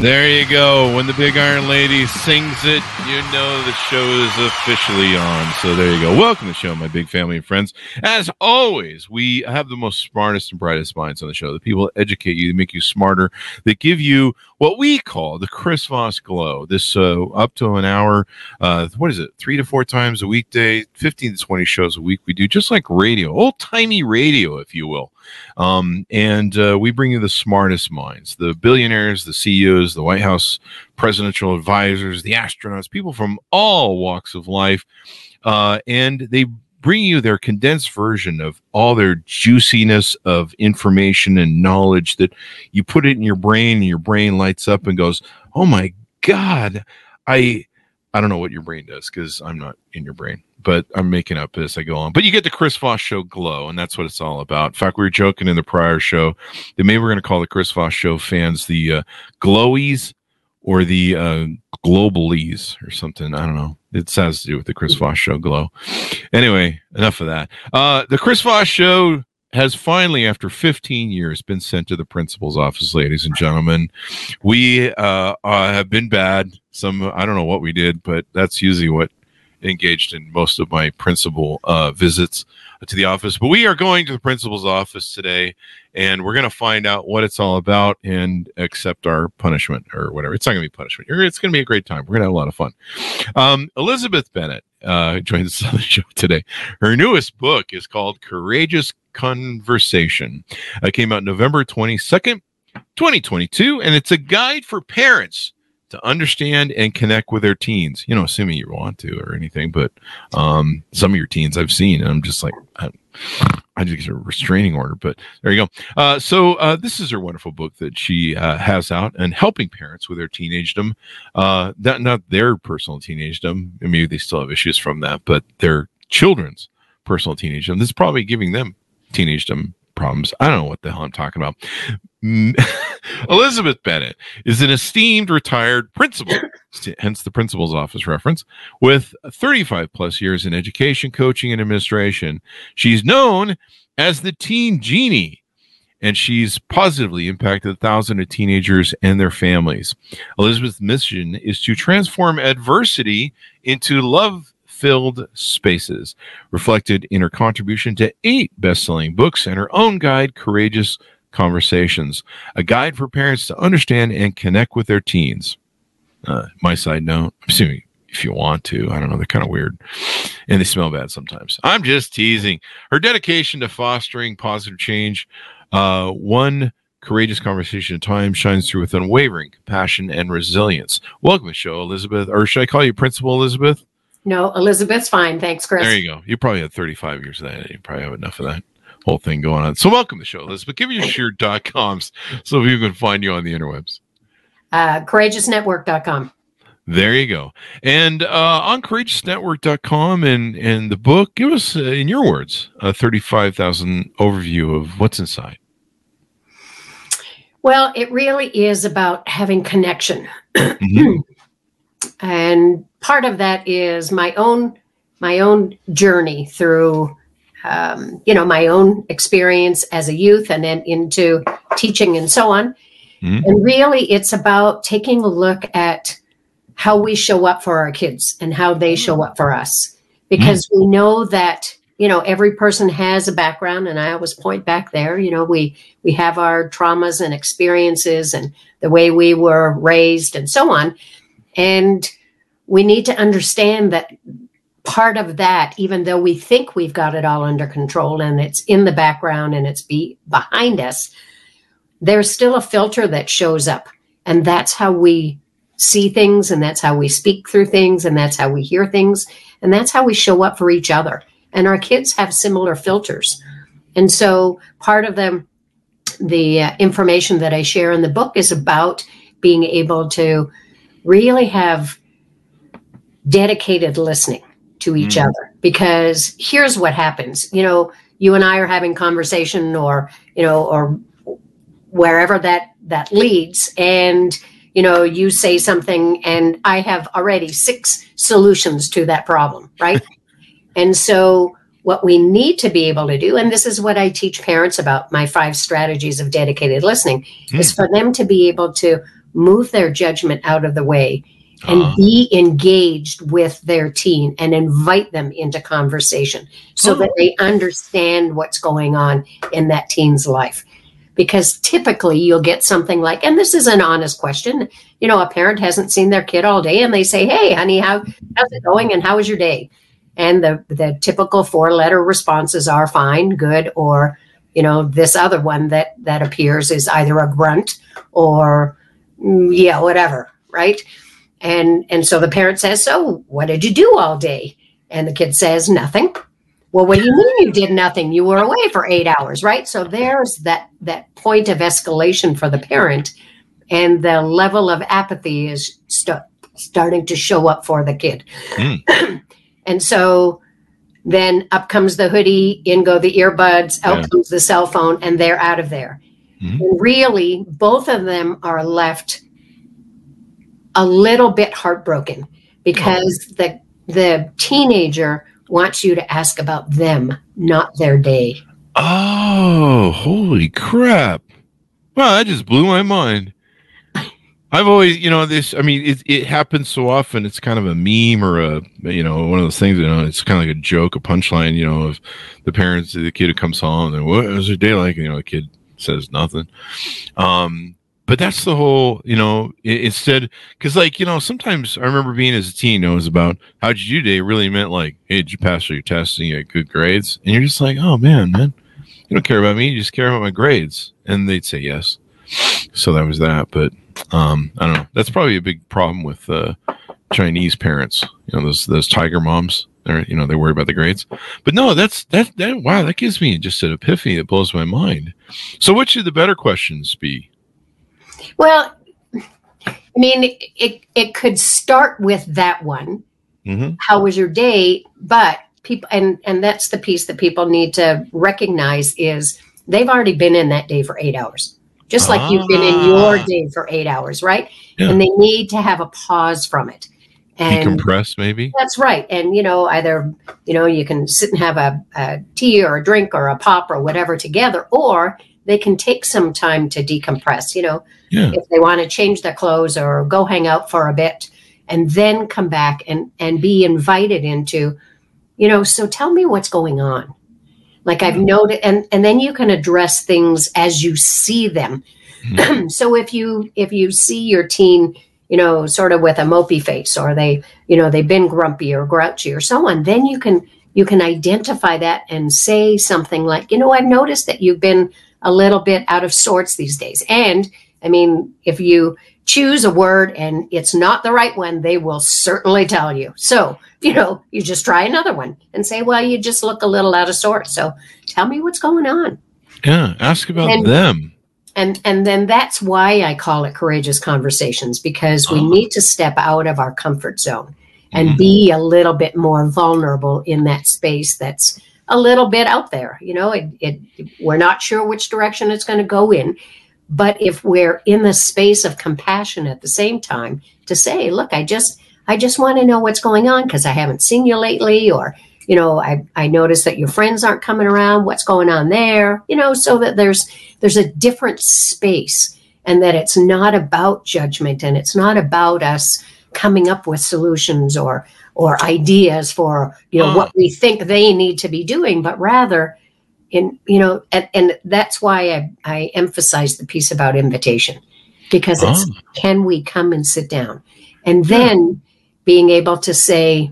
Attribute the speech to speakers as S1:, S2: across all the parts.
S1: There you go. When the Big Iron Lady sings it, you know the show is officially on. So there you go. Welcome to the show, my big family and friends. As always, we have the most smartest and brightest minds on the show. The people that educate you, that make you smarter, that give you what we call the Chris Voss Glow. This uh, up to an hour, uh, what is it, three to four times a weekday, 15 to 20 shows a week we do, just like radio, old timey radio, if you will. Um, and uh, we bring you the smartest minds, the billionaires, the CEOs, the White House presidential advisors, the astronauts, people from all walks of life. Uh, and they bring you their condensed version of all their juiciness of information and knowledge that you put it in your brain and your brain lights up and goes, "Oh my god, I I don't know what your brain does because I'm not in your brain, but I'm making up as I go on. But you get the Chris Voss show glow, and that's what it's all about. In fact, we were joking in the prior show that maybe we're going to call the Chris Voss show fans the uh, glowies or the uh, globalies or something. I don't know. It has to do with the Chris Voss show glow. Anyway, enough of that. Uh, the Chris Voss show has finally, after 15 years, been sent to the principal's office, ladies and gentlemen. We uh, uh, have been bad. Some, I don't know what we did, but that's usually what engaged in most of my principal uh, visits to the office. But we are going to the principal's office today, and we're going to find out what it's all about and accept our punishment or whatever. It's not going to be punishment. It's going to be a great time. We're going to have a lot of fun. Um, Elizabeth Bennett uh, joins us on the show today. Her newest book is called Courageous Conversation. It came out November 22nd, 2022, and it's a guide for parents to understand and connect with their teens. You know, assuming you want to or anything, but um, some of your teens I've seen, and I'm just like, I, I just get a restraining order. But there you go. Uh, so uh, this is her wonderful book that she uh, has out and helping parents with their teenagedom. Uh, that not their personal teenagedom. Maybe they still have issues from that, but their children's personal teenagedom. This is probably giving them teenagedom problems. I don't know what the hell I'm talking about. Elizabeth Bennett is an esteemed retired principal, hence the principal's office reference, with 35 plus years in education, coaching, and administration. She's known as the Teen Genie, and she's positively impacted thousands of teenagers and their families. Elizabeth's mission is to transform adversity into love filled spaces, reflected in her contribution to eight best selling books and her own guide, Courageous Conversations, a guide for parents to understand and connect with their teens. Uh, my side note, I'm assuming if you want to. I don't know. They're kind of weird and they smell bad sometimes. I'm just teasing. Her dedication to fostering positive change, uh, one courageous conversation at a time shines through with unwavering compassion and resilience. Welcome to the show, Elizabeth. Or should I call you Principal Elizabeth?
S2: No, Elizabeth's fine. Thanks, Chris.
S1: There you go. You probably had 35 years of that. You probably have enough of that whole thing going on. So welcome to the show, Elizabeth. Give me your sheer dot coms so people can find you on the interwebs.
S2: Uh, courageousnetwork.com.
S1: There you go. And uh, on courageousnetwork.com and, and the book, give us, uh, in your words, a 35,000 overview of what's inside.
S2: Well, it really is about having connection. Mm-hmm. and part of that is my own my own journey through um, you know my own experience as a youth and then into teaching and so on mm-hmm. and really it's about taking a look at how we show up for our kids and how they show up for us because mm-hmm. we know that you know every person has a background and i always point back there you know we we have our traumas and experiences and the way we were raised and so on and we need to understand that part of that, even though we think we've got it all under control and it's in the background and it's be behind us, there's still a filter that shows up. And that's how we see things and that's how we speak through things and that's how we hear things and that's how we show up for each other and our kids have similar filters and so part of them the uh, information that i share in the book is about being able to really have dedicated listening to each mm. other because here's what happens you know you and i are having conversation or you know or wherever that that leads and you know you say something and i have already six solutions to that problem right and so what we need to be able to do and this is what i teach parents about my five strategies of dedicated listening mm. is for them to be able to move their judgment out of the way and uh be engaged with their teen and invite them into conversation so oh. that they understand what's going on in that teen's life because typically you'll get something like and this is an honest question you know a parent hasn't seen their kid all day and they say hey honey how how's it going and how was your day and the the typical four letter responses are fine good or you know this other one that that appears is either a grunt or yeah whatever right and and so the parent says so what did you do all day and the kid says nothing well, what do you mean you did nothing? You were away for eight hours, right? So there's that that point of escalation for the parent, and the level of apathy is st- starting to show up for the kid. Mm. and so then up comes the hoodie, in go the earbuds, out yeah. comes the cell phone, and they're out of there. Mm-hmm. Really, both of them are left a little bit heartbroken because oh. the the teenager wants you to ask about them, not their day.
S1: Oh, holy crap. Wow, that just blew my mind. I've always, you know, this, I mean, it, it happens so often. It's kind of a meme or a, you know, one of those things, you know, it's kind of like a joke, a punchline, you know, of the parents, the kid who comes home and what was their day like? And, you know, the kid says nothing. Um, but that's the whole, you know, instead, because like, you know, sometimes I remember being as a teen, it was about how did you do today really meant like, hey, did you pass your tests and you had good grades? And you're just like, oh man, man, you don't care about me, you just care about my grades. And they'd say yes. So that was that. But um, I don't know. That's probably a big problem with uh, Chinese parents, you know, those those tiger moms. They're, you know, they worry about the grades. But no, that's that that wow, that gives me just an epiphany that blows my mind. So what should the better questions be?
S2: Well, I mean, it, it could start with that one. Mm-hmm. How was your day? But people, and, and that's the piece that people need to recognize is they've already been in that day for eight hours, just like ah. you've been in your ah. day for eight hours, right? Yeah. And they need to have a pause from it.
S1: And decompress, maybe.
S2: That's right. And you know, either you know, you can sit and have a, a tea or a drink or a pop or whatever together, or they can take some time to decompress. You know, yeah. if they want to change their clothes or go hang out for a bit and then come back and and be invited into you know so tell me what's going on like i've noted and and then you can address things as you see them mm-hmm. so if you if you see your teen you know sort of with a mopey face or they you know they've been grumpy or grouchy or so on then you can you can identify that and say something like you know i've noticed that you've been a little bit out of sorts these days and I mean, if you choose a word and it's not the right one, they will certainly tell you. So, you know, you just try another one and say, well, you just look a little out of sorts. So tell me what's going on.
S1: Yeah, ask about and, them.
S2: And and then that's why I call it courageous conversations because we uh need to step out of our comfort zone and mm-hmm. be a little bit more vulnerable in that space that's a little bit out there. You know, it, it we're not sure which direction it's going to go in. But if we're in the space of compassion at the same time to say, look, I just I just want to know what's going on because I haven't seen you lately or you know, I, I notice that your friends aren't coming around. What's going on there? You know, so that there's there's a different space and that it's not about judgment and it's not about us coming up with solutions or or ideas for you know uh. what we think they need to be doing, but rather in you know and, and that's why I, I emphasize the piece about invitation because it's oh. can we come and sit down and then yeah. being able to say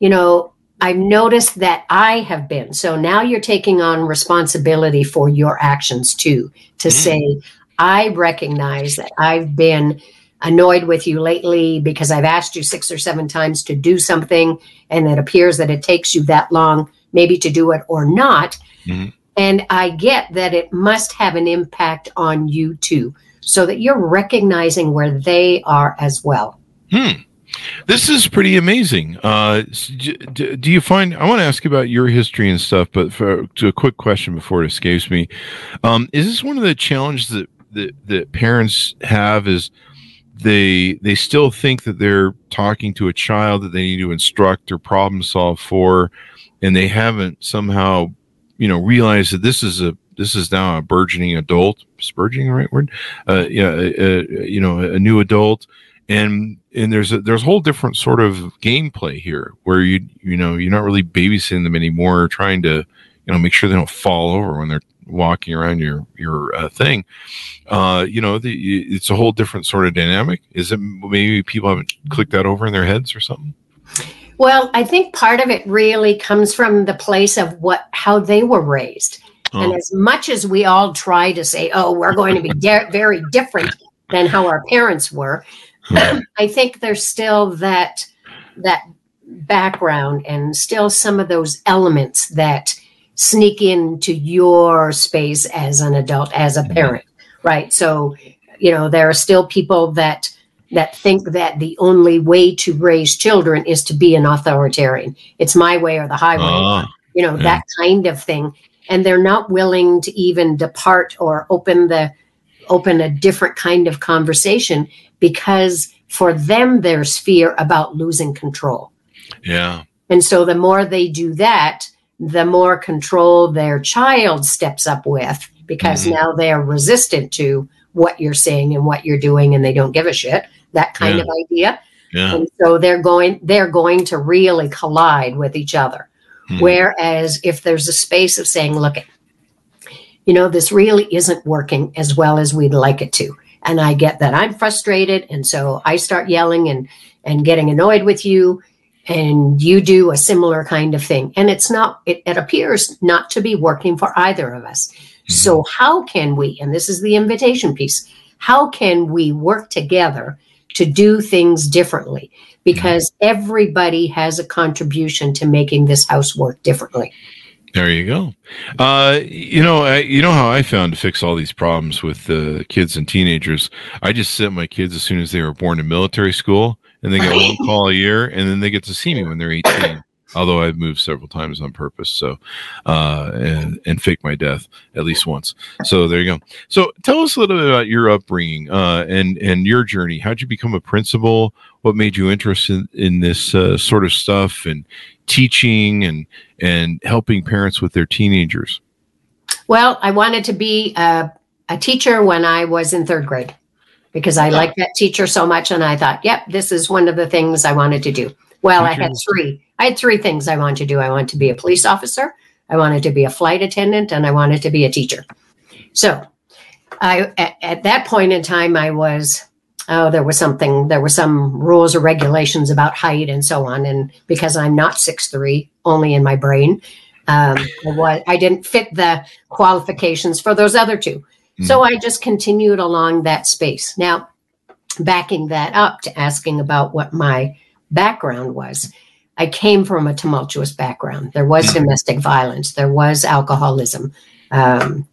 S2: you know i've noticed that i have been so now you're taking on responsibility for your actions too to mm. say i recognize that i've been annoyed with you lately because I've asked you six or seven times to do something and it appears that it takes you that long maybe to do it or not. Mm-hmm. And I get that it must have an impact on you too, so that you're recognizing where they are as well.
S1: Hmm. This is pretty amazing. Uh, do you find? I want to ask you about your history and stuff, but for to a quick question before it escapes me, um, is this one of the challenges that, that that parents have? Is they they still think that they're talking to a child that they need to instruct or problem solve for, and they haven't somehow, you know, realized that this is a this is now a burgeoning adult. Is burgeoning the right word? Uh, yeah, you know, a new adult and and there's a there's a whole different sort of gameplay here where you you know you're not really babysitting them anymore trying to you know make sure they don't fall over when they're walking around your your uh, thing. Uh you know the, it's a whole different sort of dynamic. Is it maybe people haven't clicked that over in their heads or something?
S2: Well i think part of it really comes from the place of what how they were raised. Oh. and as much as we all try to say oh we're going to be de- very different than how our parents were I think there's still that that background and still some of those elements that sneak into your space as an adult, as a mm-hmm. parent, right? So, you know, there are still people that that think that the only way to raise children is to be an authoritarian. It's my way or the highway. Uh, you know, yeah. that kind of thing. And they're not willing to even depart or open the open a different kind of conversation because for them there's fear about losing control.
S1: Yeah.
S2: And so the more they do that, the more control their child steps up with because mm-hmm. now they're resistant to what you're saying and what you're doing and they don't give a shit. That kind yeah. of idea. Yeah. And so they're going they're going to really collide with each other. Mm-hmm. Whereas if there's a space of saying, look, you know, this really isn't working as well as we'd like it to and I get that I'm frustrated, and so I start yelling and and getting annoyed with you, and you do a similar kind of thing, and it's not. It, it appears not to be working for either of us. Mm-hmm. So how can we? And this is the invitation piece. How can we work together to do things differently? Because mm-hmm. everybody has a contribution to making this house work differently.
S1: There you go. Uh, you know, I, you know how I found to fix all these problems with uh, kids and teenagers. I just sent my kids as soon as they were born to military school, and they get one call a year, and then they get to see me when they're eighteen. Although I've moved several times on purpose, so uh, and and fake my death at least once. So there you go. So tell us a little bit about your upbringing uh, and and your journey. How'd you become a principal? What made you interested in this uh, sort of stuff? And teaching and and helping parents with their teenagers?
S2: Well, I wanted to be a, a teacher when I was in third grade because I liked that teacher so much, and I thought, yep, this is one of the things I wanted to do. Well, I had three. I had three things I wanted to do. I wanted to be a police officer, I wanted to be a flight attendant, and I wanted to be a teacher. So, I at, at that point in time, I was oh, there was something, there were some rules or regulations about height and so on. And because I'm not six three, only in my brain, um, I, I didn't fit the qualifications for those other 2 mm-hmm. So I just continued along that space. Now, backing that up to asking about what my background was. I came from a tumultuous background. There was mm-hmm. domestic violence. There was alcoholism. Um,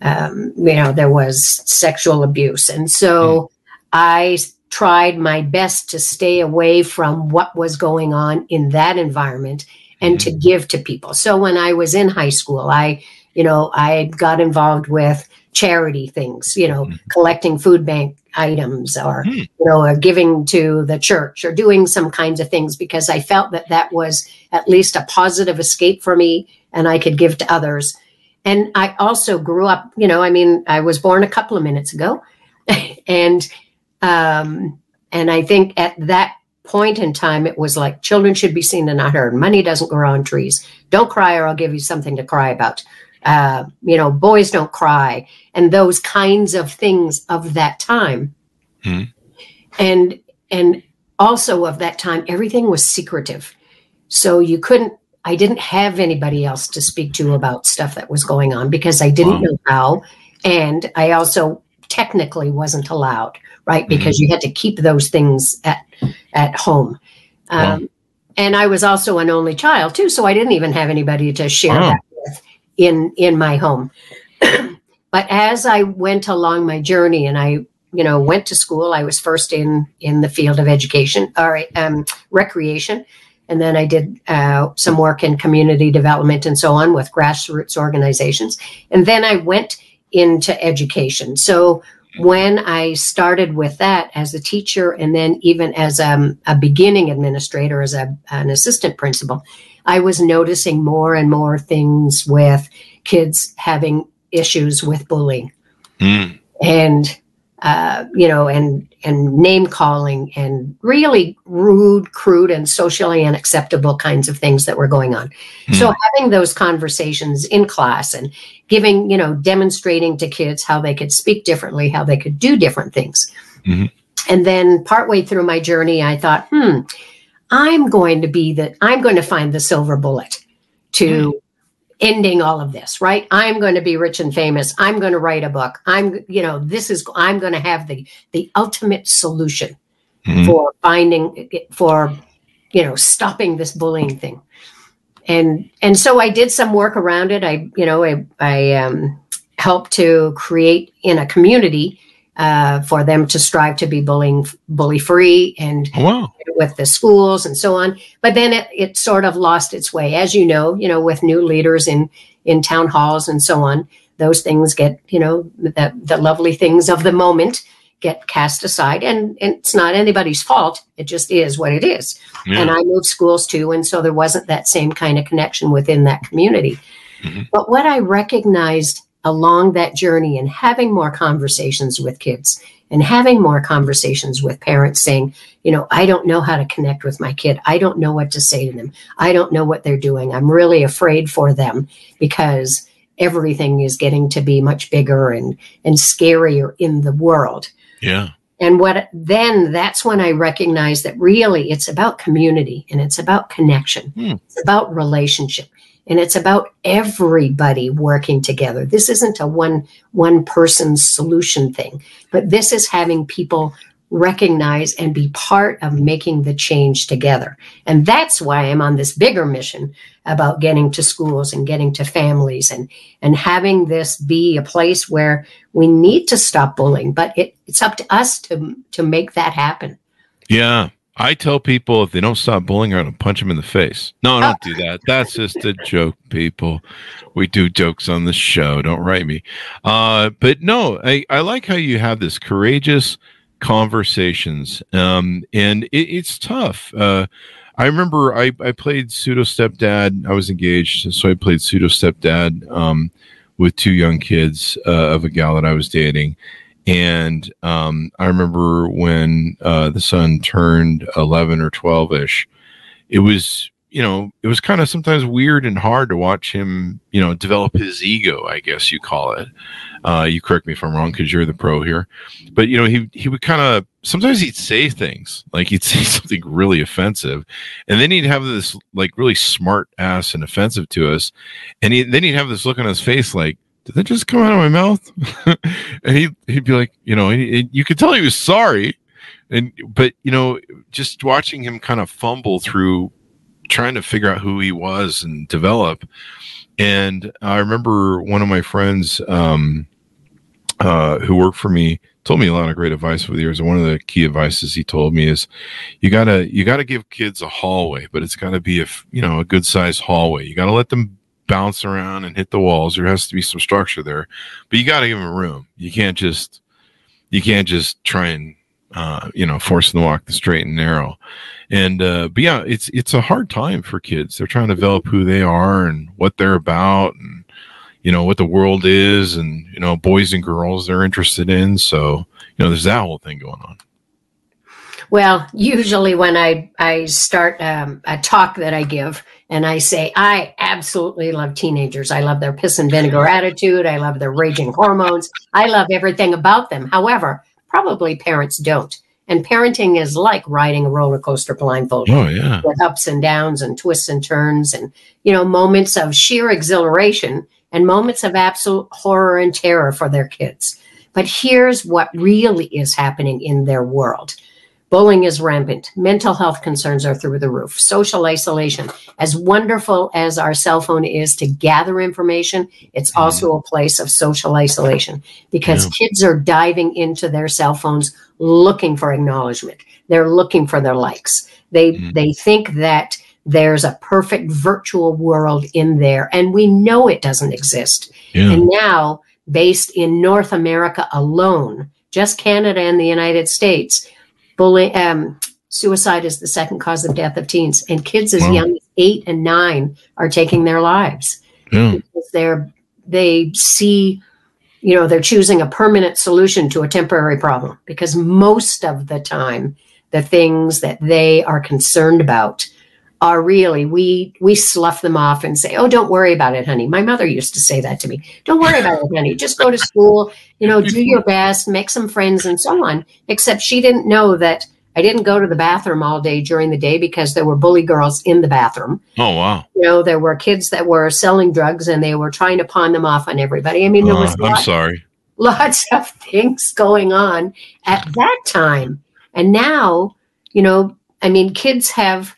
S2: um, you know, there was sexual abuse. And so mm. I tried my best to stay away from what was going on in that environment and mm-hmm. to give to people. So when I was in high school, I, you know, I got involved with charity things, you know, mm-hmm. collecting food bank items or, mm-hmm. you know, or giving to the church or doing some kinds of things because I felt that that was at least a positive escape for me and I could give to others. And I also grew up, you know, I mean, I was born a couple of minutes ago and um, and I think at that point in time, it was like children should be seen and not heard. Money doesn't grow on trees. Don't cry, or I'll give you something to cry about. Uh, you know, boys don't cry, and those kinds of things of that time. Hmm. And and also of that time, everything was secretive, so you couldn't. I didn't have anybody else to speak to about stuff that was going on because I didn't wow. know how, and I also technically wasn't allowed right? Because you had to keep those things at at home. Um, And I was also an only child too, so I didn't even have anybody to share
S1: Wow.
S2: that with in in my home. but as I went along my journey, and I you know went to school, I was first in in the field of education or um, recreation. And then I did uh, some work in community development and so on with grassroots organizations. And then I went into education. So when I started with that as a teacher and then even as um, a beginning administrator, as a, an assistant principal, I was noticing more and more things with kids having issues with bullying
S1: Mm.
S2: and uh, you know and and name calling and really rude crude and socially unacceptable kinds of things that were going on. So having those conversations in class and giving you know demonstrating to kids how they could speak differently how they could do different things.
S1: Mhm.
S2: and then partway through my journey i thought hmm i'm going to be the i'm going to find the silver bullet to ending all of this right? I'm going to be rich and famous. I'm going to write a book. I'm you know this is i'm going to have the the ultimate solution
S1: Mhm.
S2: for finding for you know stopping this bullying thing. And and so i did some work around it. I you know i i um, helped to create in a community uh, for them to strive to be bullying bully free and
S1: Oh, wow.
S2: with the schools and so on. But then it, it sort of lost its way, as you know, you know, with new leaders in in town halls and so on. Those things get, you know, the the lovely things of the moment get cast aside, and, and it's not anybody's fault. It just is what it is.
S1: Yeah.
S2: And I moved schools too, and so there wasn't that same kind of connection within that community.
S1: Mhm.
S2: But what I recognized along that journey and having more conversations with kids and having more conversations with parents saying, you know, I don't know how to connect with my kid. I don't know what to say to them. I don't know what they're doing. I'm really afraid for them because everything is getting to be much bigger and, and scarier in the world.
S1: yeah.
S2: And what then that's when I recognize that really it's about community and it's about connection.
S1: Hmm.
S2: It's about relationship and it's about everybody working together. This isn't a one one person solution thing, but this is having people recognize and be part of making the change together. And that's why I'm on this bigger mission about getting to schools and getting to families and and having this be a place where we need to stop bullying, but it, it's up to us to to make that happen.
S1: Yeah. I tell people if they don't stop bullying, her, I'm to punch them in the face. No, don't do that. That's just a joke, people. We do jokes on the show. Don't write me. Uh, but no, I, I like how you have this courageous conversations. Um, and it, it's tough. Uh, I remember I, I played pseudo stepdad. I was engaged, so I played pseudo stepdad um, with two young kids uh, of a gal that I was dating. And um, I remember when uh, the son turned 11 or 12 ish, it was, you know, it was kind of sometimes weird and hard to watch him, you know, develop his ego, I guess you call it. Uh, you correct me if I'm wrong because you're the pro here. But, you know, he, he would kind of, sometimes he'd say things like he'd say something really offensive. And then he'd have this like really smart ass and offensive to us. And he, then he'd have this look on his face like, did that just come out of my mouth? and he he'd be like, you know, he, he- you could tell he was sorry, and but you know, just watching him kind of fumble through trying to figure out who he was and develop. And I remember one of my friends um, uh, who worked for me told me a lot of great advice over the years. And one of the key advices he told me is, you gotta you gotta give kids a hallway, but it's gotta be a, you know a good sized hallway. You gotta let them bounce around and hit the walls. There has to be some structure there, but you got to give them room. You can't just you can't just try and uh, you know force them to walk the straight and narrow. And uh, but yeah, it's it's a hard time for kids. They're trying to develop who they are and what they're about, and you know what the world is, and you know boys and girls they're interested in. So you know there's that whole thing going on.
S2: Well, usually when I I start um, a talk that I give and I say I absolutely love teenagers. I love their piss and vinegar attitude. I love their raging hormones. I love everything about them. However, probably parents don't. And parenting is like riding a roller coaster blindfolded
S1: Oh yeah,
S2: with ups and downs and twists and turns and you know moments of sheer exhilaration and moments of absolute horror and terror for their kids But here's what really is happening in their world. Bullying is rampant. Mental health concerns are through the roof. Social isolation. As wonderful as our cell phone is to gather information, it's
S1: Mhm.
S2: also a place of social isolation because
S1: Yeah.
S2: kids are diving into their cell phones looking for acknowledgement. They're looking for their likes. They
S1: Mhm.
S2: they think that there's a perfect virtual world in there and we know it doesn't exist.
S1: Yeah.
S2: And now, based in North America alone, just Canada and the United States, bullying, um, suicide is the second cause of death of teens, and kids as
S1: Wow.
S2: young as eight and nine are taking their lives
S1: yeah.
S2: because they're they see, you know, they're choosing a permanent solution to a temporary problem. Because most of the time, the things that they are concerned about are really we we slough them off and say, "Oh, don't worry about it, honey." My mother used to say that to me. "Don't worry about it, honey. Just go to school, you know, do your best, make some friends and so on." Except she didn't know that I didn't go to the bathroom all day during the day because there were bully girls in the bathroom.
S1: Oh wow.
S2: You know, there were kids that were selling drugs and they were trying to pawn them off on everybody. I mean, there
S1: Uh,
S2: was
S1: I'm
S2: lots,
S1: sorry.
S2: lots of things going on at that time. And now, you know, I mean, kids have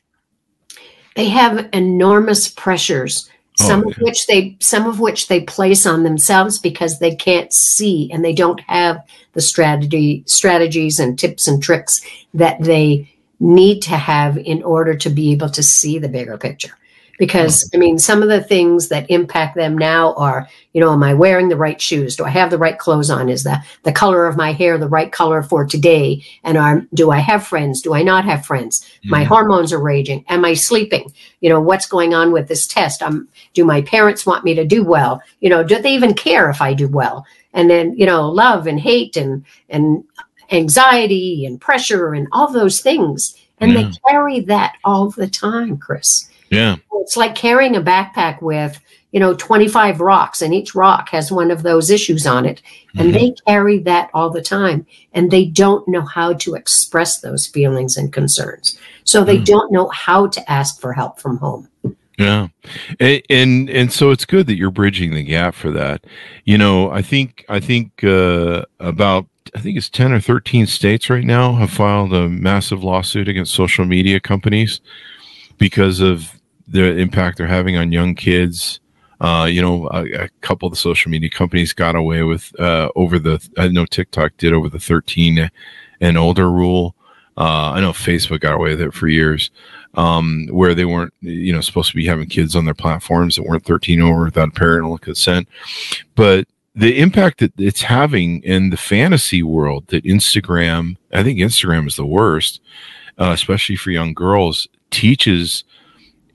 S2: they have enormous pressures
S1: Oh,
S2: some of which they some of which they place on themselves because they can't see and they don't have the strategy strategies and tips and tricks that they need to have in order to be able to see the bigger picture because i mean some of the things that impact them now are you know am i wearing the right shoes? Do i have the right clothes on? Is the the color of my hair the right color for today? And are, do i have friends? Do i not have friends? My
S1: Mhm.
S2: hormones are raging. Am i sleeping? You know what's going on with this test? Um, do my parents want me to do well? You know do they even care if i do well? And then you know love and hate and and anxiety and pressure and all those things. And
S1: Yeah.
S2: they carry that all the time chris
S1: Yeah.
S2: it's like carrying a backpack with you know 25 rocks and each rock has one of those issues on it and
S1: Mhm.
S2: they carry that all the time and they don't know how to express those feelings and concerns so they
S1: Mm.
S2: don't know how to ask for help from home
S1: Yeah, and, and and so it's good that you're bridging the gap for that. You know, I think I think uh, about I think it's ten or thirteen states right now have filed a massive lawsuit against social media companies because of the impact they're having on young kids. Uh, you know, a, a couple of the social media companies got away with uh, over the. I know TikTok did over the thirteen and older rule. Uh, I know Facebook got away with it for years um, where they weren't, you know, supposed to be having kids on their platforms that weren't 13 over without parental consent. But the impact that it's having in the fantasy world that Instagram, I think Instagram is the worst, uh, especially for young girls, teaches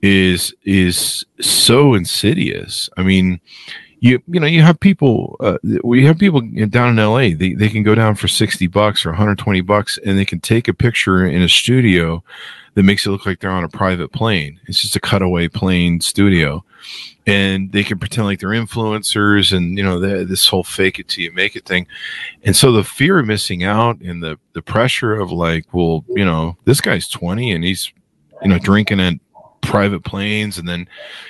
S1: is is so insidious. I mean, you you know you have people uh, we have people down in LA they, they can go down for 60 bucks or 120 bucks and they can take a picture in a studio that makes it look like they're on a private plane. It's just a cutaway plane studio. And they can pretend like they're influencers and you know the, this whole fake it till you make it thing. And so the fear of missing out and the the pressure of like well you know this guy's 20 and he's you know drinking at private planes and then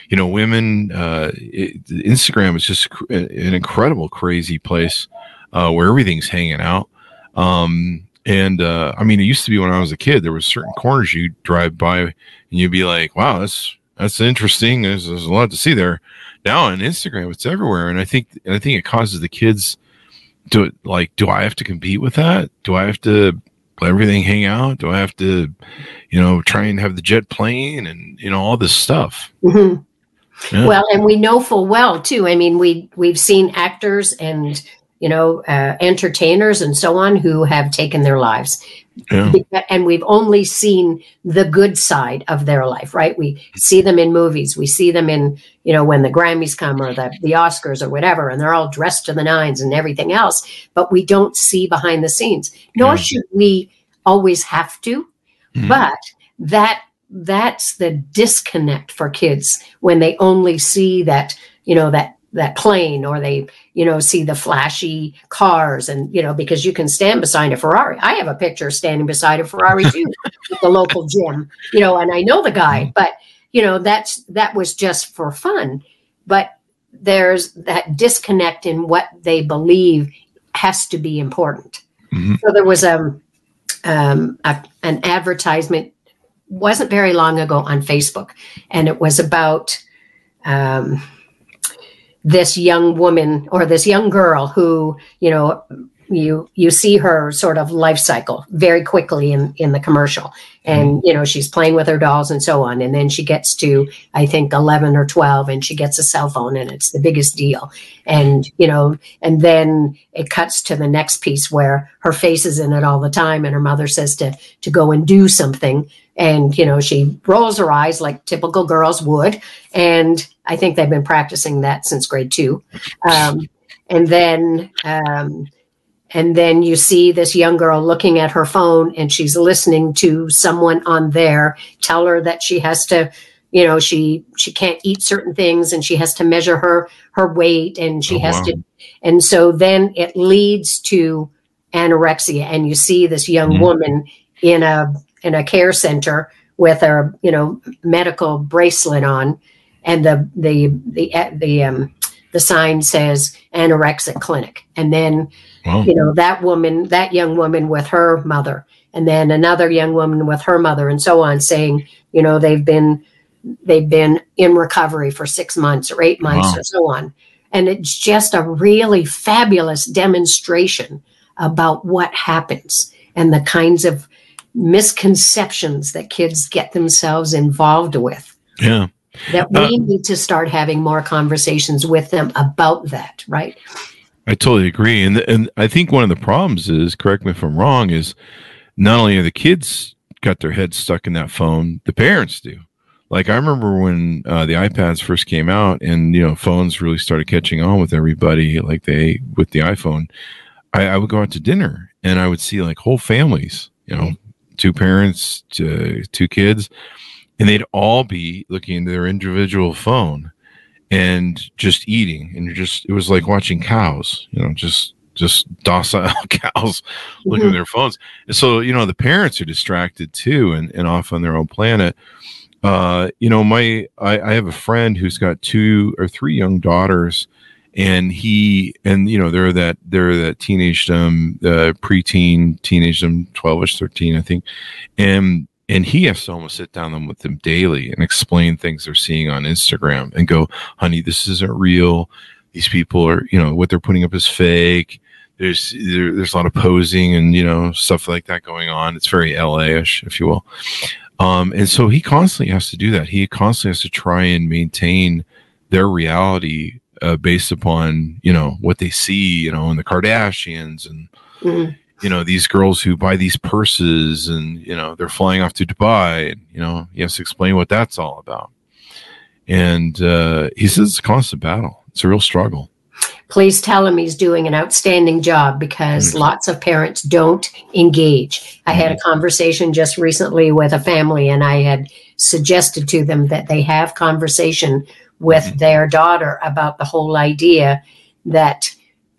S1: you know women uh it, instagram is just cr- an incredible crazy place uh where everything's hanging out. Um and uh i mean it used to be when i was a kid there was certain corners you drive by and you'd be like wow that's that's interesting. There's, there's a lot to see there. Now on instagram it's everywhere and i think and i think it causes the kids to like do i have to compete with that? Do i have to let everything hang out do i have to you know try and have the jet plane and you know all this stuff
S2: Mhm.
S1: Yeah.
S2: Well, and we know full well too. I mean, we we've seen actors and you know uh, entertainers and so on who have taken their lives,
S1: yeah
S2: and we've only seen the good side of their life. Right? We see them in movies. We see them in you know when the Grammys come or the the Oscars or whatever, and they're all dressed to the nines and everything else. But we don't see behind the scenes. Nor
S1: Yeah.
S2: should we always have to.
S1: Mhm.
S2: But that that's the disconnect for kids when they only see that you know that that plane or they you know see the flashy cars and you know because you can stand beside a ferrari i have a picture standing beside a ferrari too at the local gym you know and i know the guy but you know that's that was just for fun but there's that disconnect in what they believe has to be important.
S1: Mhm.
S2: So there was a, um, a an advertisement wasn't very long ago on Facebook, and it was about um, this young woman or this young girl who you know you you see her sort of life cycle very quickly in in the commercial. And mm-hmm. you know she's playing with her dolls and so on. And then she gets to i think 11 or 12 and she gets a cell phone and it's the biggest deal. And you know and then it cuts to the next piece where her face is in it all the time and her mother says to to go and do something. And you know she rolls her eyes like typical girls would. And i think they've been practicing that since grade two um, and then um, and then you see this young girl looking at her phone and she's listening to someone on there tell her that she has to you know she she can't eat certain things and she has to measure her her weight and she
S1: Oh,
S2: has
S1: wow.
S2: to and so then it leads to anorexia and you see this young
S1: Mhm.
S2: woman in a in a care center with a you know medical bracelet on and the the the the um the sign says anorexic clinic and then
S1: Wow.
S2: you know that woman that young woman with her mother and then another young woman with her mother and so on saying you know they've been they've been in recovery for six months or eight months
S1: Wow.
S2: or so on and it's just a really fabulous demonstration about what happens and the kinds of misconceptions that kids get themselves involved with
S1: Yeah.
S2: That we
S1: Uh,
S2: need to start having more conversations with them about that right
S1: I totally agree, and and I think one of the problems is, correct me if I'm wrong, is not only are the kids got their heads stuck in that phone, the parents do. Like I remember when uh, the iPads first came out, and you know phones really started catching on with everybody, like they with the iPhone. I, I would go out to dinner, and I would see like whole families, you know, two parents, two kids, and they'd all be looking into their individual phone and just eating. And you're just it was like watching cows you know just just docile cows looking at their phones. And so you know the parents are distracted too and, and off on their own planet. Uh you know my I, I have a friend who's got two or three young daughters and he and you know they're that they're that teenage um uh preteen teenage um 12ish 13 i think. And and he has to almost sit down with them daily and explain things they're seeing on instagram and go honey this isn't real. These people are you know what they're putting up is fake. There's there, there's a lot of posing and you know stuff like that going on. It's very la-ish if you will. Um and so he constantly has to do that. He constantly has to try and maintain their reality uh, based upon you know what they see you know in the kardashians and
S2: Mhm.
S1: You know these girls who buy these purses and you know they're flying off to dubai and you know he has to explain what that's all about and uh, he says it's a constant battle it's a real struggle
S2: please tell him he's doing an outstanding job because
S1: Mhm.
S2: lots of parents don't engage. I had a conversation just recently with a family, and I had suggested to them that they have conversation with
S1: Mhm.
S2: their daughter about the whole idea that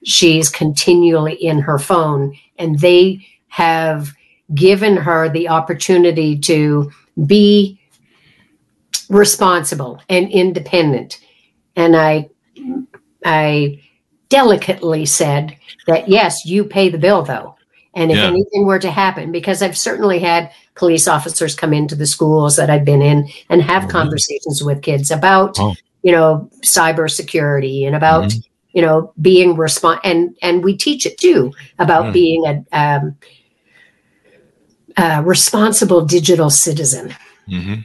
S2: she's continually in her phone, and they have given her the opportunity to be responsible and independent. And I I delicately said that yes, you pay the bill though. And if
S1: Yeah.
S2: anything were to happen, because I've certainly had police officers come into the schools that I've been in and have
S1: Oh, really?
S2: conversations with kids about,
S1: Oh.
S2: you know, cybersecurity and about,
S1: Mhm.
S2: You know, being respon and and we teach it too about
S1: Mm.
S2: being a, um, a responsible digital citizen.
S1: Hmm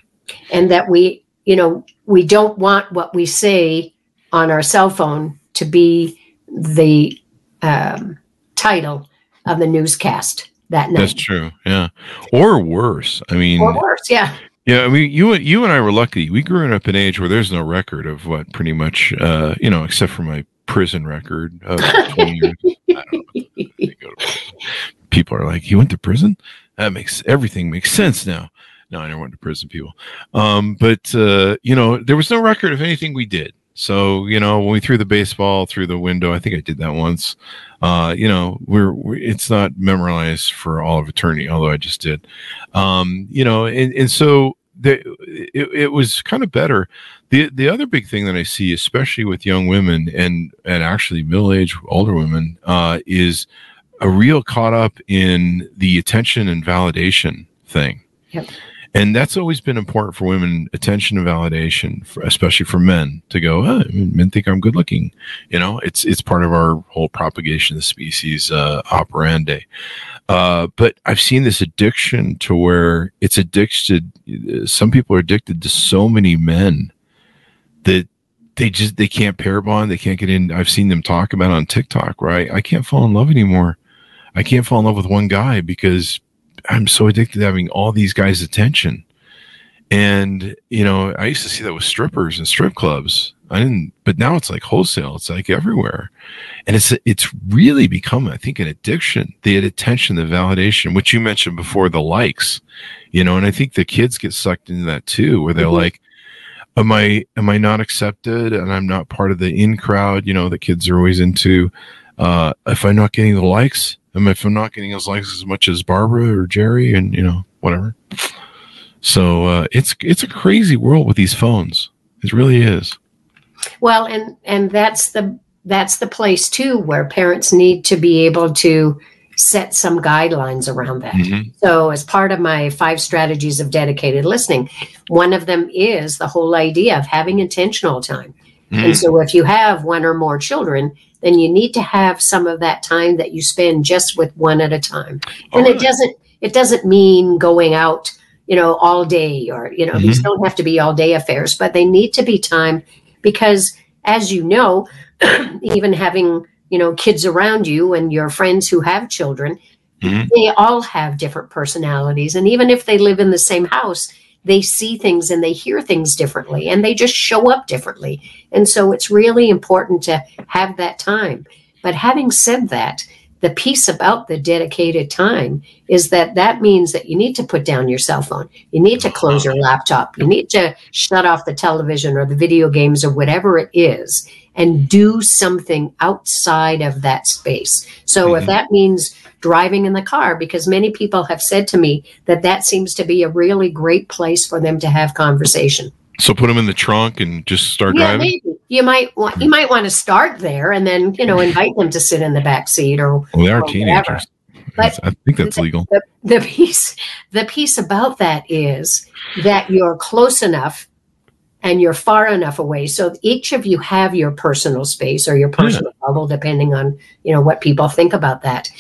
S2: and that we you know we don't want what we say on our cell phone to be the um, title of the newscast that night.
S1: That's true. Yeah. Or worse i mean
S2: or worse yeah.
S1: Yeah, I mean, you and you and I were lucky. We grew up in an age where there's no record of what pretty much, uh, you know, except for my prison record of 20 years. People are like, "You went to prison? That makes everything makes sense now." No, I never went to prison, people. Um, but uh, you know, there was no record of anything we did. So you know, when we threw the baseball through the window, I think I did that once. Uh, you know, we're, we're it's not memorized for all of eternity, although I just did. Um, you know, and, and so the, it, it was kind of better. The the other big thing that I see, especially with young women and and actually middle aged older women, uh, is a real caught up in the attention and validation thing.
S2: Yep.
S1: And that's always been important for women, attention and validation, for, especially for men to go, oh, men think I'm good looking. You know, it's, it's part of our whole propagation of the species, uh, operandi. Uh, but I've seen this addiction to where it's addicted. Some people are addicted to so many men that they just, they can't pair bond. They can't get in. I've seen them talk about on TikTok, right? I can't fall in love anymore. I can't fall in love with one guy because I'm so addicted to having all these guys' attention. And, you know, I used to see that with strippers and strip clubs. I didn't, but now it's like wholesale. It's like everywhere. And it's, it's really become, I think, an addiction. The attention, the validation, which you mentioned before, the likes, you know, and I think the kids get sucked into that too, where they're mm-hmm. like, am I, am I not accepted? And I'm not part of the in crowd, you know, the kids are always into, uh, if I'm not getting the likes, and if I'm not getting as likes as much as Barbara or Jerry and you know whatever. So uh, it's it's a crazy world with these phones. It really is.
S2: Well, and and that's the that's the place too where parents need to be able to set some guidelines around that. Mm-hmm. So, as part of my five strategies of dedicated listening, one of them is the whole idea of having intentional time. Mm-hmm. And so, if you have one or more children, then you need to have some of that time that you spend just with one at a time. Oh, and really? it doesn't it doesn't mean going out, you know, all day or you know, mm-hmm. these don't have to be all day affairs, but they need to be time because as you know, even having, you know, kids around you and your friends who have children, mm-hmm. they all have different personalities and even if they live in the same house, they see things and they hear things differently and they just show up differently. And so it's really important to have that time. But having said that, the piece about the dedicated time is that that means that you need to put down your cell phone. You need to close your laptop. You need to shut off the television or the video games or whatever it is and do something outside of that space. So mm-hmm. if that means driving in the car, because many people have said to me that that seems to be a really great place for them to have conversation.
S1: So put them in the trunk and just start yeah, driving.
S2: Maybe. You might want you might want to start there and then you know invite them to sit in the back seat or.
S1: Well, they are teenagers. But I think that's
S2: the,
S1: legal.
S2: The, the piece the piece about that is that you're close enough and you're far enough away so each of you have your personal space or your personal yeah. bubble depending on you know what people think about that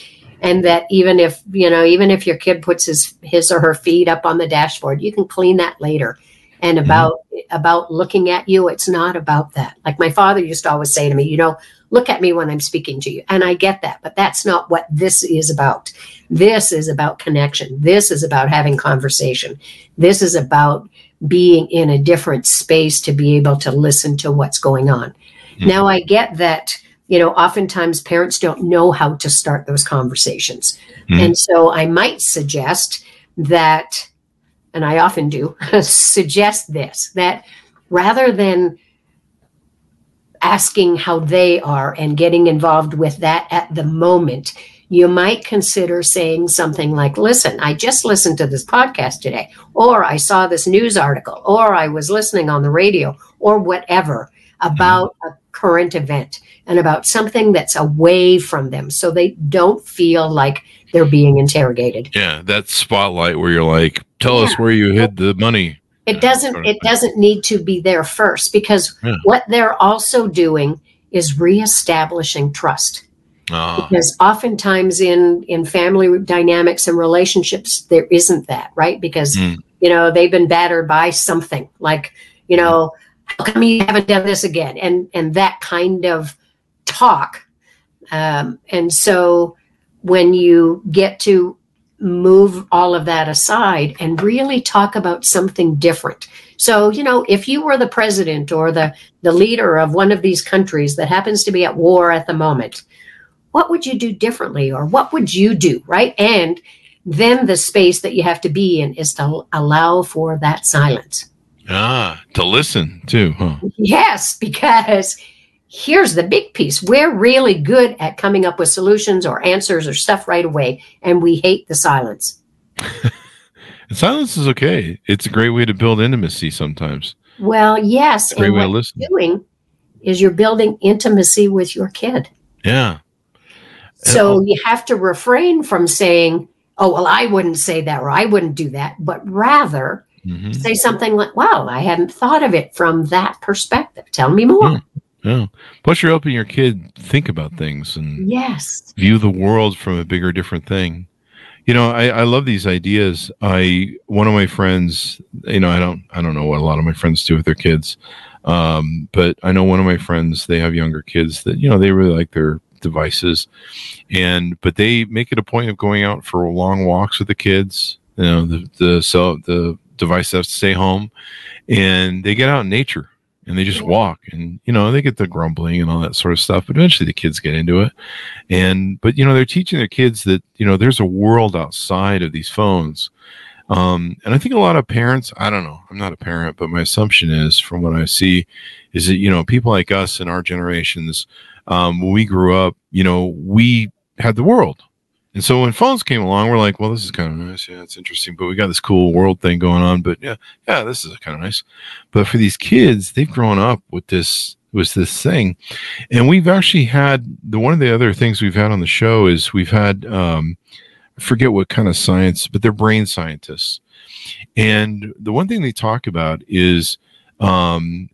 S2: and that even if you know even if your kid puts his his or her feet up on the dashboard you can clean that later and mm-hmm. about mm-hmm. about looking at you it's not about that like my father used to always say to me you know look at me when i'm speaking to you and i get that but that's not what this is about this is about connection this is about having conversation this is about being in a different space to be able to listen to what's going on. Mm-hmm. Now, I get that, you know, oftentimes parents don't know how to start those conversations. Mm-hmm. And so I might suggest that, and I often do, suggest this that rather than asking how they are and getting involved with that at the moment, you might consider saying something like, listen, I just listened to this podcast today, or I saw this news article, or I was listening on the radio, or whatever about mm-hmm. a current event and about something that's away from them so they don't feel like they're being interrogated.
S1: Yeah, that spotlight where you're like, tell yeah. us where you hid the money.
S2: It doesn't it doesn't need to be there first because yeah. what they're also doing is reestablishing trust. Oh. Because oftentimes in in family dynamics and relationships, there isn't that, right? Because mm. you know they've been battered by something, like you know, how come you haven't done this again, and and that kind of talk. Um, and so when you get to move all of that aside and really talk about something different. So, you know, if you were the president or the, the leader of one of these countries that happens to be at war at the moment, what would you do differently or what would you do right and then the space that you have to be in is to allow for that silence
S1: ah to listen too huh?
S2: yes because here's the big piece we're really good at coming up with solutions or answers or stuff right away and we hate the silence
S1: And silence is okay. It's a great way to build intimacy sometimes.
S2: Well, yes.
S1: Great
S2: and
S1: way to
S2: what
S1: listen.
S2: you're doing is you're building intimacy with your kid.
S1: Yeah.
S2: So
S1: oh.
S2: you have to refrain from saying, oh, well, I wouldn't say that or I wouldn't do that, but rather
S1: Mhm.
S2: say something like, wow, I hadn't thought of it from that perspective. Tell me more.
S1: Hmm. Yeah. Plus, you're helping your kid think about things and
S2: Yes.
S1: view the world from a bigger, different thing. You know, I, I love these ideas. I one of my friends, you know, I don't I don't know what a lot of my friends do with their kids, um, but I know one of my friends they have younger kids that you know they really like their devices, and but they make it a point of going out for long walks with the kids. You know, the the so the device has to stay home, and they get out in nature and they just walk and you know they get the grumbling and all that sort of stuff but eventually the kids get into it. And but you know they're teaching their kids that you know there's a world outside of these phones. Um, and i think a lot of parents i don't know i'm not a parent but my assumption is from what i see is that you know people like us in our generations um, when we grew up you know we had the world and so when phones came along we're like well this is kind of nice. Yeah it's interesting but we got this cool world thing going on. But yeah yeah this is kind of nice. But for these kids they've grown up with this was this thing. And we've actually had the one of the other things we've had on the show is we've had um I forget what kind of science but they're brain scientists. And the one thing they talk about is um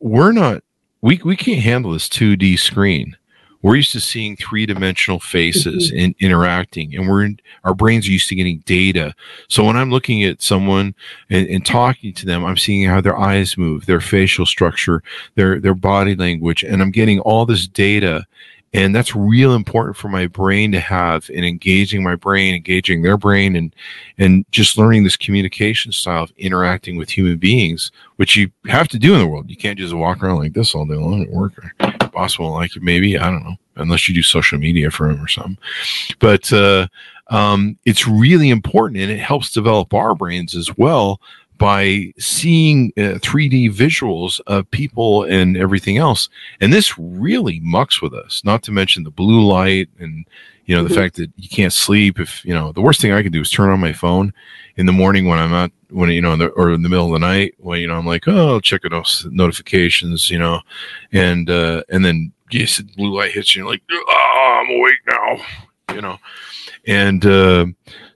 S1: we're not we we can't handle this 2d screen we're used to seeing three-dimensional faces mm-hmm. and interacting and we're in, our brains are used to getting data. So when i'm looking at someone and, and talking to them i'm seeing how their eyes move their facial structure their their body language and i'm getting all this data. And that's real important for my brain to have in engaging my brain engaging their brain and and just learning this communication style of interacting with human beings which you have to do in the world. You can't just walk around like this all day long at work won't like maybe i don't know unless you do social media for him or something but uh, um, it's really important and it helps develop our brains as well by seeing uh, 3d visuals of people and everything else and this really mucks with us not to mention the blue light and you know the
S2: Mhm.
S1: fact that you can't sleep if you know the worst thing i can do is turn on my phone in the morning when i'm out when you know in the, or in the middle of the night when you know i'm like oh I'll check those notifications you know. And uh and then yes blue light hits you and like oh i'm awake now you know. And uh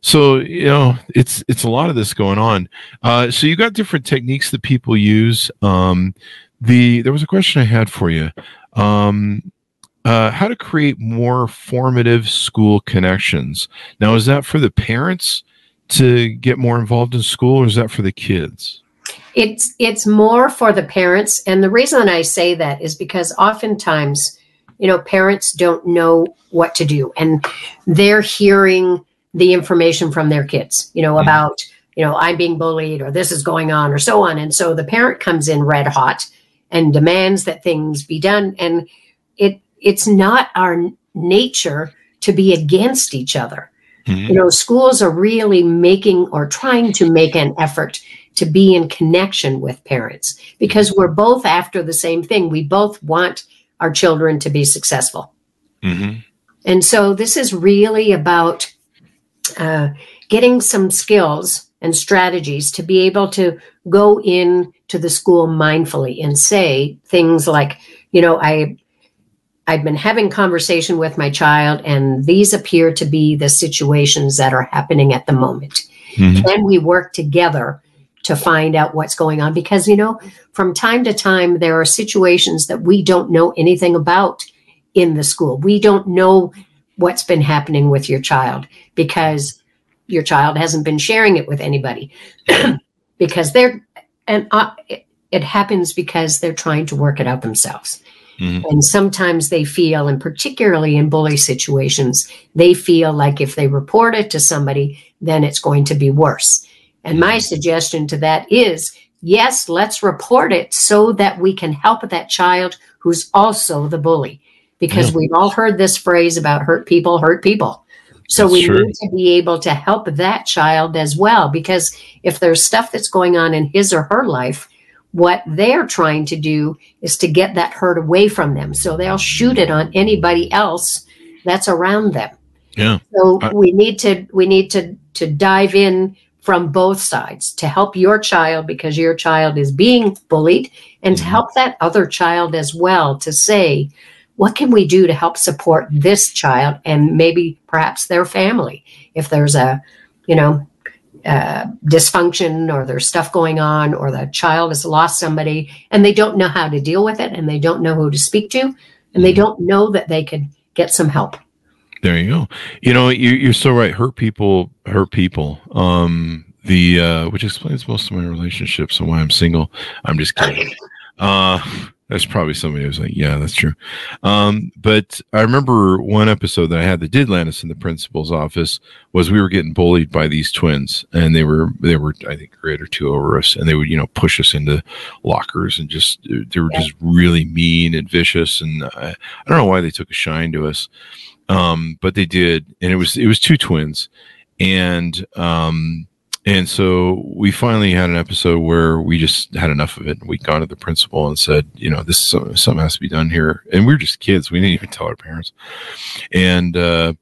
S1: so you know it's it's a lot of this going on. Uh so you got different techniques that people use. Um the there was a question i had for you. Um uh, how to create more formative school connections. Now, is that for the parents to get more involved in school, or is that for the kids?
S2: It's it's more for the parents, and the reason I say that is because oftentimes, you know, parents don't know what to do, and they're hearing the information from their kids, you know,
S1: Mhm.
S2: about you know I'm being bullied or this is going on or so on, and so the parent comes in red hot and demands that things be done, and it it's not our nature to be against each other
S1: Mhm.
S2: you know schools are really making or trying to make an effort to be in connection with parents because we're both after the same thing we both want our children to be successful
S1: Mhm.
S2: and so this is really about uh, getting some skills and strategies to be able to go in to the school mindfully and say things like you know i I've been having conversation with my child, and these appear to be the situations that are happening at the moment.
S1: Mhm.
S2: Can we work together to find out what's going on? Because, you know, from time to time, there are situations that we don't know anything about in the school. We don't know what's been happening with your child because your child hasn't been sharing it with anybody. because they're, and uh, it, it happens because they're trying to work it out themselves.
S1: Mhm.
S2: And sometimes they feel, and particularly in bully situations, they feel like if they report it to somebody, then it's going to be worse. And my suggestion to that is yes, let's report it so that we can help that child who's also the bully. Because
S1: Yeah.
S2: we've all heard this phrase about hurt people, hurt people. So
S1: That's
S2: we
S1: true.
S2: need to be able to help that child as well. Because if there's stuff that's going on in his or her life, what they're trying to do is to get that hurt away from them. So they'll shoot it on anybody else that's around them.
S1: Yeah.
S2: So
S1: I-
S2: we need to we need to to dive in from both sides to help your child because your child is being bullied and to
S1: Mhm.
S2: help that other child as well to say, what can we do to help support this child and maybe perhaps their family if there's a, you know, uh, dysfunction or there's stuff going on or the child has lost somebody and they don't know how to deal with it and they don't know who to speak to and they
S1: Mhm.
S2: don't know that they could get some help.
S1: There you go. You know, you, you're so right. Hurt people hurt people. Um, the uh, which explains most of my relationships and why I'm single. I'm just kidding. Uh, that's probably somebody who's like, yeah, that's true. Um, but I remember one episode that I had that did land us in the principal's office was we were getting bullied by these twins, and they were they were I think grade or two over us, and they would you know push us into lockers and just they were just really mean and vicious, and I, I don't know why they took a shine to us. Um, but they did, and it was it was two twins, and um, and so we finally had an episode where we just had enough of it. And we gone to the principal and said, you know, this something has to be done here, and we were just kids. We didn't even tell our parents, and uh,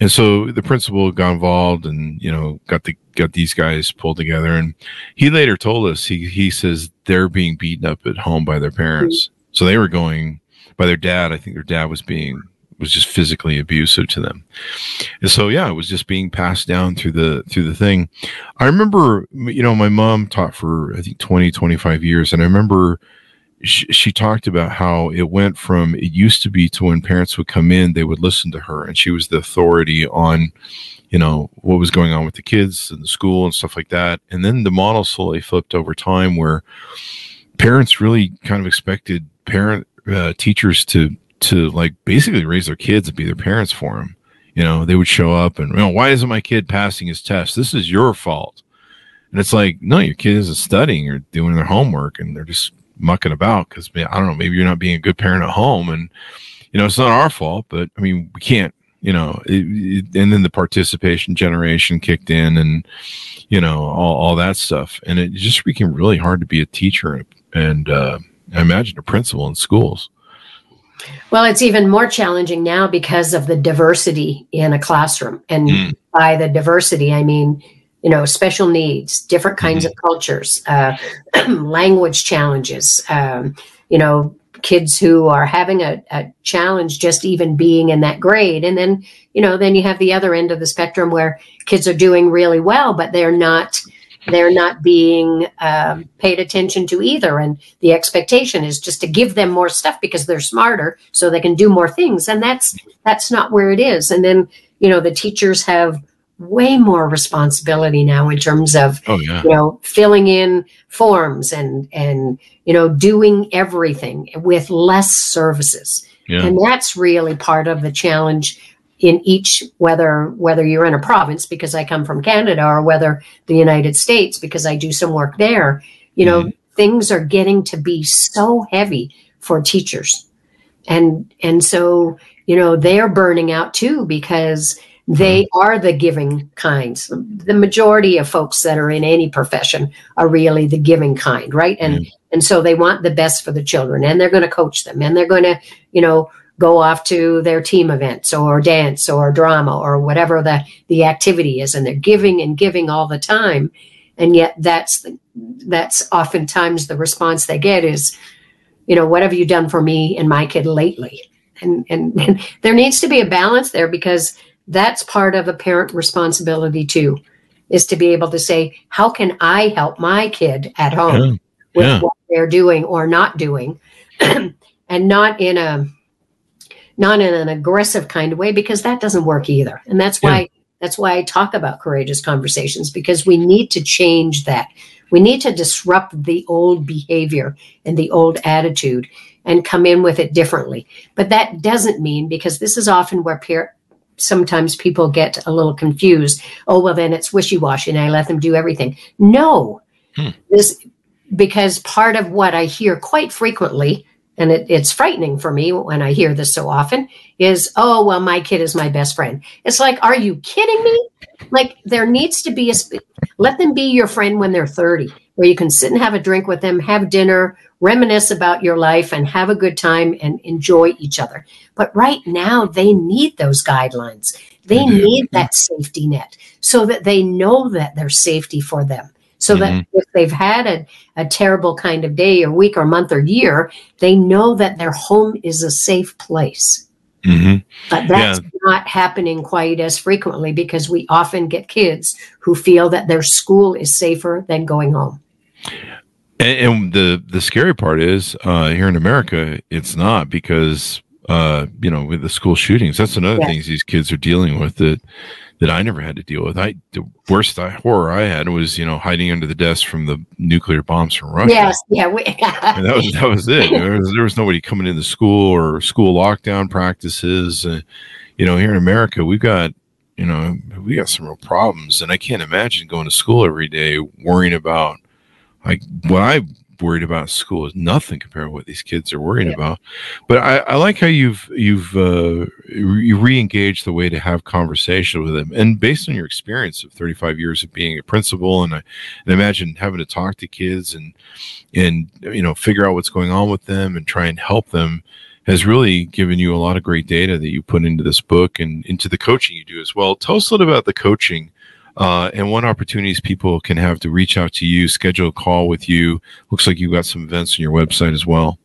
S1: and so the principal got involved, and you know, got the got these guys pulled together, and he later told us he he says they're being beaten up at home by their parents, so they were going by their dad. I think their dad was being was just physically abusive to them. And so yeah, it was just being passed down through the through the thing. I remember you know my mom taught for I think 20 25 years and I remember she, she talked about how it went from it used to be to when parents would come in they would listen to her and she was the authority on you know what was going on with the kids and the school and stuff like that and then the model slowly flipped over time where parents really kind of expected parent uh, teachers to to like basically raise their kids and be their parents for them. You know, they would show up and, you know, why isn't my kid passing his test? This is your fault. And it's like, no, your kid isn't studying or doing their homework and they're just mucking about because I don't know, maybe you're not being a good parent at home. And, you know, it's not our fault, but I mean, we can't, you know, it, it, and then the participation generation kicked in and, you know, all, all that stuff. And it just became really hard to be a teacher and, uh, I imagine a principal in schools.
S2: Well, it's even more challenging now because of the diversity in a classroom. And
S1: Mm.
S2: by the diversity, I mean, you know, special needs, different kinds of cultures, uh, language challenges, um, you know, kids who are having a, a challenge just even being in that grade. And then, you know, then you have the other end of the spectrum where kids are doing really well, but they're not they're not being um, paid attention to either and the expectation is just to give them more stuff because they're smarter so they can do more things and that's that's not where it is and then you know the teachers have way more responsibility now in terms of
S1: Oh yeah.
S2: you know filling in forms and and you know doing everything with less services
S1: Yeah.
S2: and that's really part of the challenge in each whether whether you're in a province because i come from canada or whether the united states because i do some work there you know mm-hmm. things are getting to be so heavy for teachers. And and so you know they're burning out too because they mm-hmm. are the giving kinds. The majority of folks that are in any profession are really the giving kind right? And mm-hmm. and so they want the best for the children and they're going to coach them and they're going to you know go off to their team events or dance or drama or whatever the the activity is and they're giving and giving all the time and yet that's the, that's oftentimes the response they get is you know what have you done for me and my kid lately and and, and there needs to be a balance there because that's part of a parent responsibility too is to be able to say how can i help my kid at home
S1: Yeah.
S2: with
S1: Yeah.
S2: what they're doing or not doing and not in a not in an aggressive kind of way because that doesn't work either. And that's why that's why i talk about courageous conversations because we need to change that. We need to disrupt the old behavior and the old attitude and come in with it differently. But that doesn't mean because this is often where par- sometimes people get a little confused. Oh well then it's wishy-washy and i let them do everything. No.
S1: Hmm.
S2: this because part of what I hear quite frequently, and it, it's frightening for me when I hear this so often, is, oh, well, my kid is my best friend. It's like, are you kidding me? Like, there needs to be a, sp- let them be your friend when they're 30, where you can sit and have a drink with them, have dinner, reminisce about your life, and have a good time and enjoy each other. But right now, they need those guidelines. They
S1: They
S2: need that safety net so that they know that there's safety for them. So that
S1: Mhm.
S2: if they've had a, a terrible kind of day or week or month or year, they know that their home is a safe place.
S1: hmm
S2: But that's not happening quite as frequently because we often get kids who feel that their school is safer than going home.
S1: And, and the the scary part is uh, here in America, it's not because uh, you know with the school shootings. That's another
S2: Yeah.
S1: thing these kids are dealing with that that I never had to deal with. I the worst I, horror I had was you know hiding under the desk from the nuclear bombs from Russia.
S2: Yes, yeah. We,
S1: And that was that was it. There was, there was nobody coming into school or school lockdown practices. Uh, you know, here in America, we've got you know we got some real problems, and I can't imagine going to school every day worrying about like what I worried about in school is nothing compared to what these kids are worried
S2: Yeah.
S1: about. But I, I like how you've you've uh, you re-engaged the way to have conversation with them, and based on your experience of 35 years of being a principal, and I, and imagine having to talk to kids and and you know figure out what's going on with them and try and help them has really given you a lot of great data that you put into this book and into the coaching you do as well. Tell us a little about the coaching uh, and what opportunities people can have to reach out to you, schedule a call with you. Looks like you've got some events on your website as well.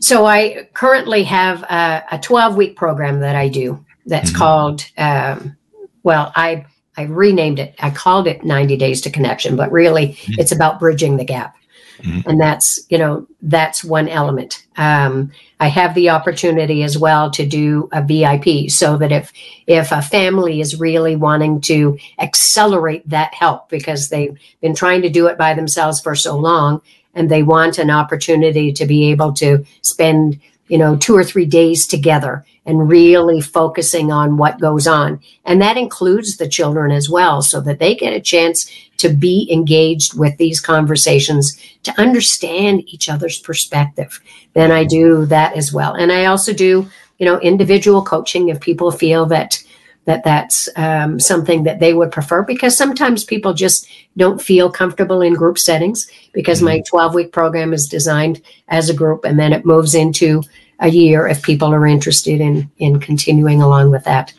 S2: so I currently have a, a 12 week program that I do that's
S1: Mhm.
S2: called, um, well, I, I renamed it. I called it 90 Days to Connection, but really
S1: Mhm.
S2: it's about bridging the gap.
S1: Mhm.
S2: And that's, you know, that's one element. Um, I have the opportunity as well to do a VIP so that if, if a family is really wanting to accelerate that help because they've been trying to do it by themselves for so long and they want an opportunity to be able to spend you know two or three days together and really focusing on what goes on. And that includes the children as well so that they get a chance to be engaged with these conversations to understand each other's perspective. Then i do that as well. And i also do you know individual coaching if people feel that that that's um, something that they would prefer because sometimes people just don't feel comfortable in group settings because my 12 week program is designed as a group and then it moves into a year if people are interested in in continuing along with that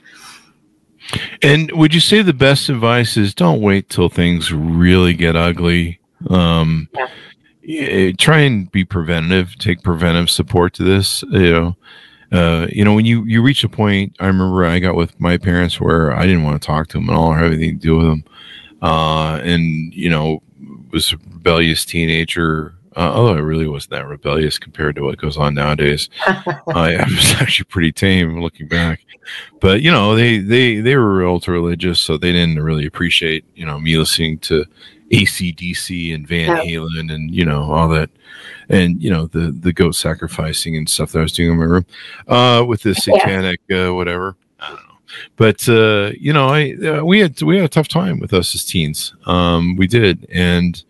S1: And would you say the best advice is don't wait till things really get ugly? Um,
S2: Yeah.
S1: eh, try and be preventative. Take preventive support to this. You know, uh, you know when you you reach a point. I remember I got with my parents where I didn't want to talk to them at all or have anything to do with them, uh, and you know was a rebellious teenager. Uh, although I really wasn't that rebellious compared to what goes on nowadays. I, I was actually pretty tame looking back but you know they they they were ultra religious so they didn't really appreciate you know me listening to acdc and van
S2: No.
S1: halen and you know all that and you know the the goat sacrificing and stuff that i was doing in my room uh with this
S2: Yeah.
S1: satanic uh, whatever i don't know but uh you know i uh, we had we had a tough time with us as teens um we did and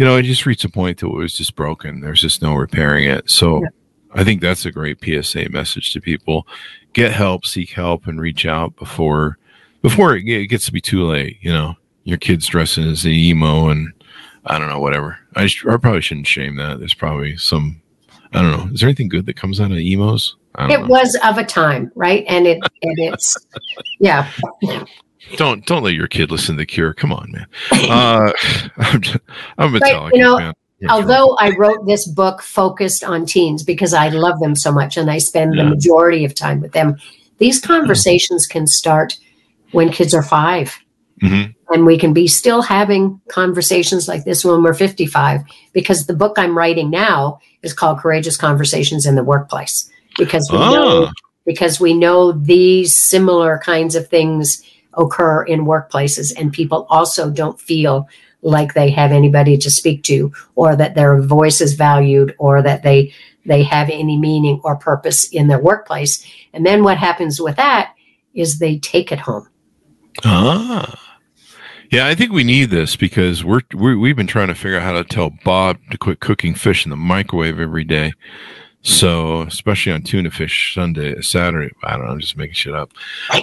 S1: you know it just reached a point that it was just broken there's just no repairing it so
S2: Yeah.
S1: i think that's a great psa message to people get help, seek help, and reach out before before it gets to be too late. You know, your kid's dressing as an emo, and I don't know, whatever. I, sh- I probably shouldn't shame that. There's probably some. I don't know. Is there anything good that comes out of emos?
S2: It
S1: know.
S2: was of a time right and it and it's yeah
S1: Don't don't let your kid listen to the Cure. Come on, man. Uh, I'm, just, I'm a
S2: But,
S1: Metallica
S2: you know,
S1: fan.
S2: although I wrote this book focused on teens because I love them so much and I spend the majority of time with them, these conversations can start when kids are five.
S1: Mhm.
S2: And we can be still having conversations like this when we're 55 because the book I'm writing now is called Courageous Conversations in the Workplace because we know
S1: Ah,
S2: because we know these similar kinds of things occur in workplaces and people also don't feel like they have anybody to speak to or that their voice is valued or that they they have any meaning or purpose in their workplace and then what happens with that is they take it home
S1: ah. Yeah, I think we need this because we're, we we've been trying to figure out how to tell Bob to quit cooking fish in the microwave every day. So, especially on tuna fish Sunday, Saturday. I don't know. I'm just making shit up.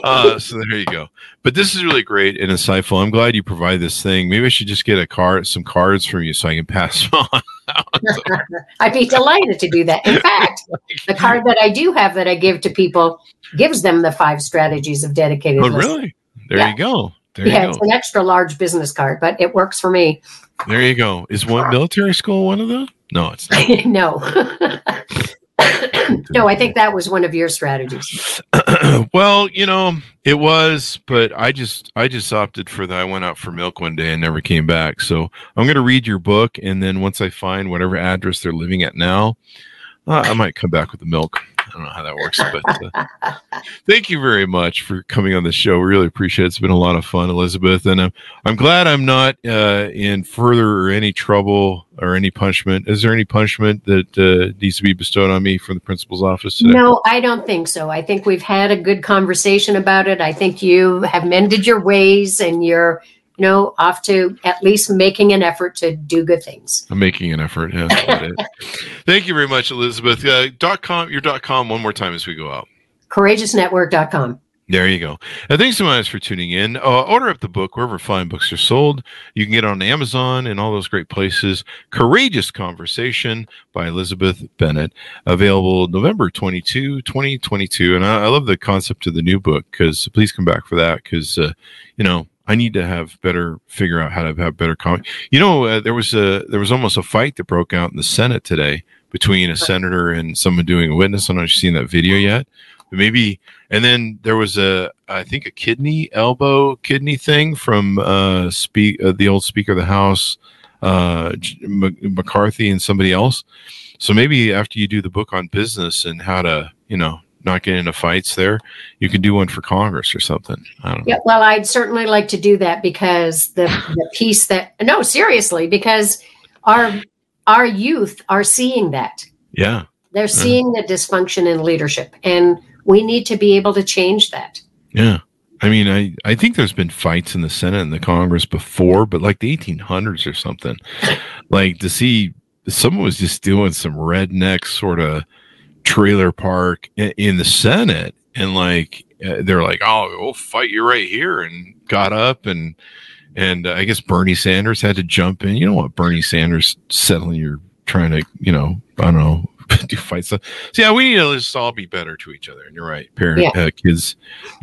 S1: Uh, so there you go. But this is really great and insightful. I'm glad you provide this thing. Maybe I should just get a card, some cards from you, so I can pass them on.
S2: I'd be delighted to do that. In fact, the card that I do have that I give to people gives them the five strategies of dedicated.
S1: Oh,
S2: listening.
S1: really? There
S2: Yeah.
S1: you go. There
S2: yeah, it's an extra large business card, but it works for me.
S1: There you go. Is one military school one of them? No, it's not.
S2: no. no, I think that was one of your strategies.
S1: well, you know, it was, but I just I just opted for that. I went out for milk one day and never came back. So I'm going to read your book, and then once I find whatever address they're living at now, uh, I might come back with the milk. I don't know how that works, but uh, thank you very much for coming on the show. We really appreciate it. It's been a lot of fun, Elizabeth, and I'm I'm glad I'm not uh, in further or any trouble or any punishment. Is there any punishment that uh, needs to be bestowed on me from the principal's office today?
S2: No, I don't think so. I think we've had a good conversation about it. I think you have mended your ways and you're, know, off to at least making an effort to do good things.
S1: I'm making an effort. Yeah. Thank you very much, Elizabeth. Uh, dot com, your dot com one more time as we go out.
S2: Courageousnetwork.com.
S1: There you go. Thanks so much for tuning in. Uh, order up the book wherever fine books are sold. You can get it on Amazon and all those great places. Courageous Conversation by Elizabeth Bennett, available November 22, 2022. And I, I love the concept of the new book because please come back for that because, uh, you know, I need to have better figure out how to have better comment. You know, uh, there was a there was almost a fight that broke out in the Senate today between a senator and someone doing a witness. I don't know if you've seen that video yet, but maybe. And then there was a I think a kidney elbow kidney thing from uh, speak uh, the old Speaker of the House, uh, M- McCarthy and somebody else. So maybe after you do the book on business and how to you know not get into fights there, you can do one for Congress or something. I don't know.
S2: Yeah, well, I'd certainly like to do that because the, the piece that no, seriously, because our our youth are seeing that.
S1: Yeah.
S2: They're seeing the dysfunction in leadership, and we need to be able to change that.
S1: Yeah. I mean, I, I think there's been fights in the Senate and the Congress before, but like the 1800s or something. like to see someone was just doing some redneck sort of trailer park in, the Senate, and like uh, they're like, "Oh, we'll fight you right here," and got up and and I guess Bernie Sanders had to jump in. You don't want Bernie Sanders settling your trying to, you know, I don't know, do fights. So yeah, we need to just all be better to each other. And you're right, parent
S2: Yeah.
S1: uh, kids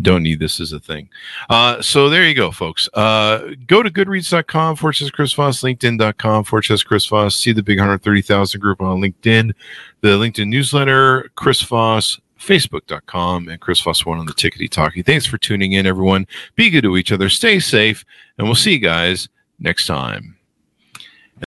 S1: don't need this as a thing. Uh, so there you go, folks. Uh, go to goodreads.com, forward slash Chris Voss, LinkedIn.com, forward slash Chris Voss. See the big 130,000 group on LinkedIn, the LinkedIn newsletter, Chris Voss, Facebook.com, and Chris Voss one on the Tickety Talkie. Thanks for tuning in, everyone. Be good to each other, stay safe, and we'll see you guys next time.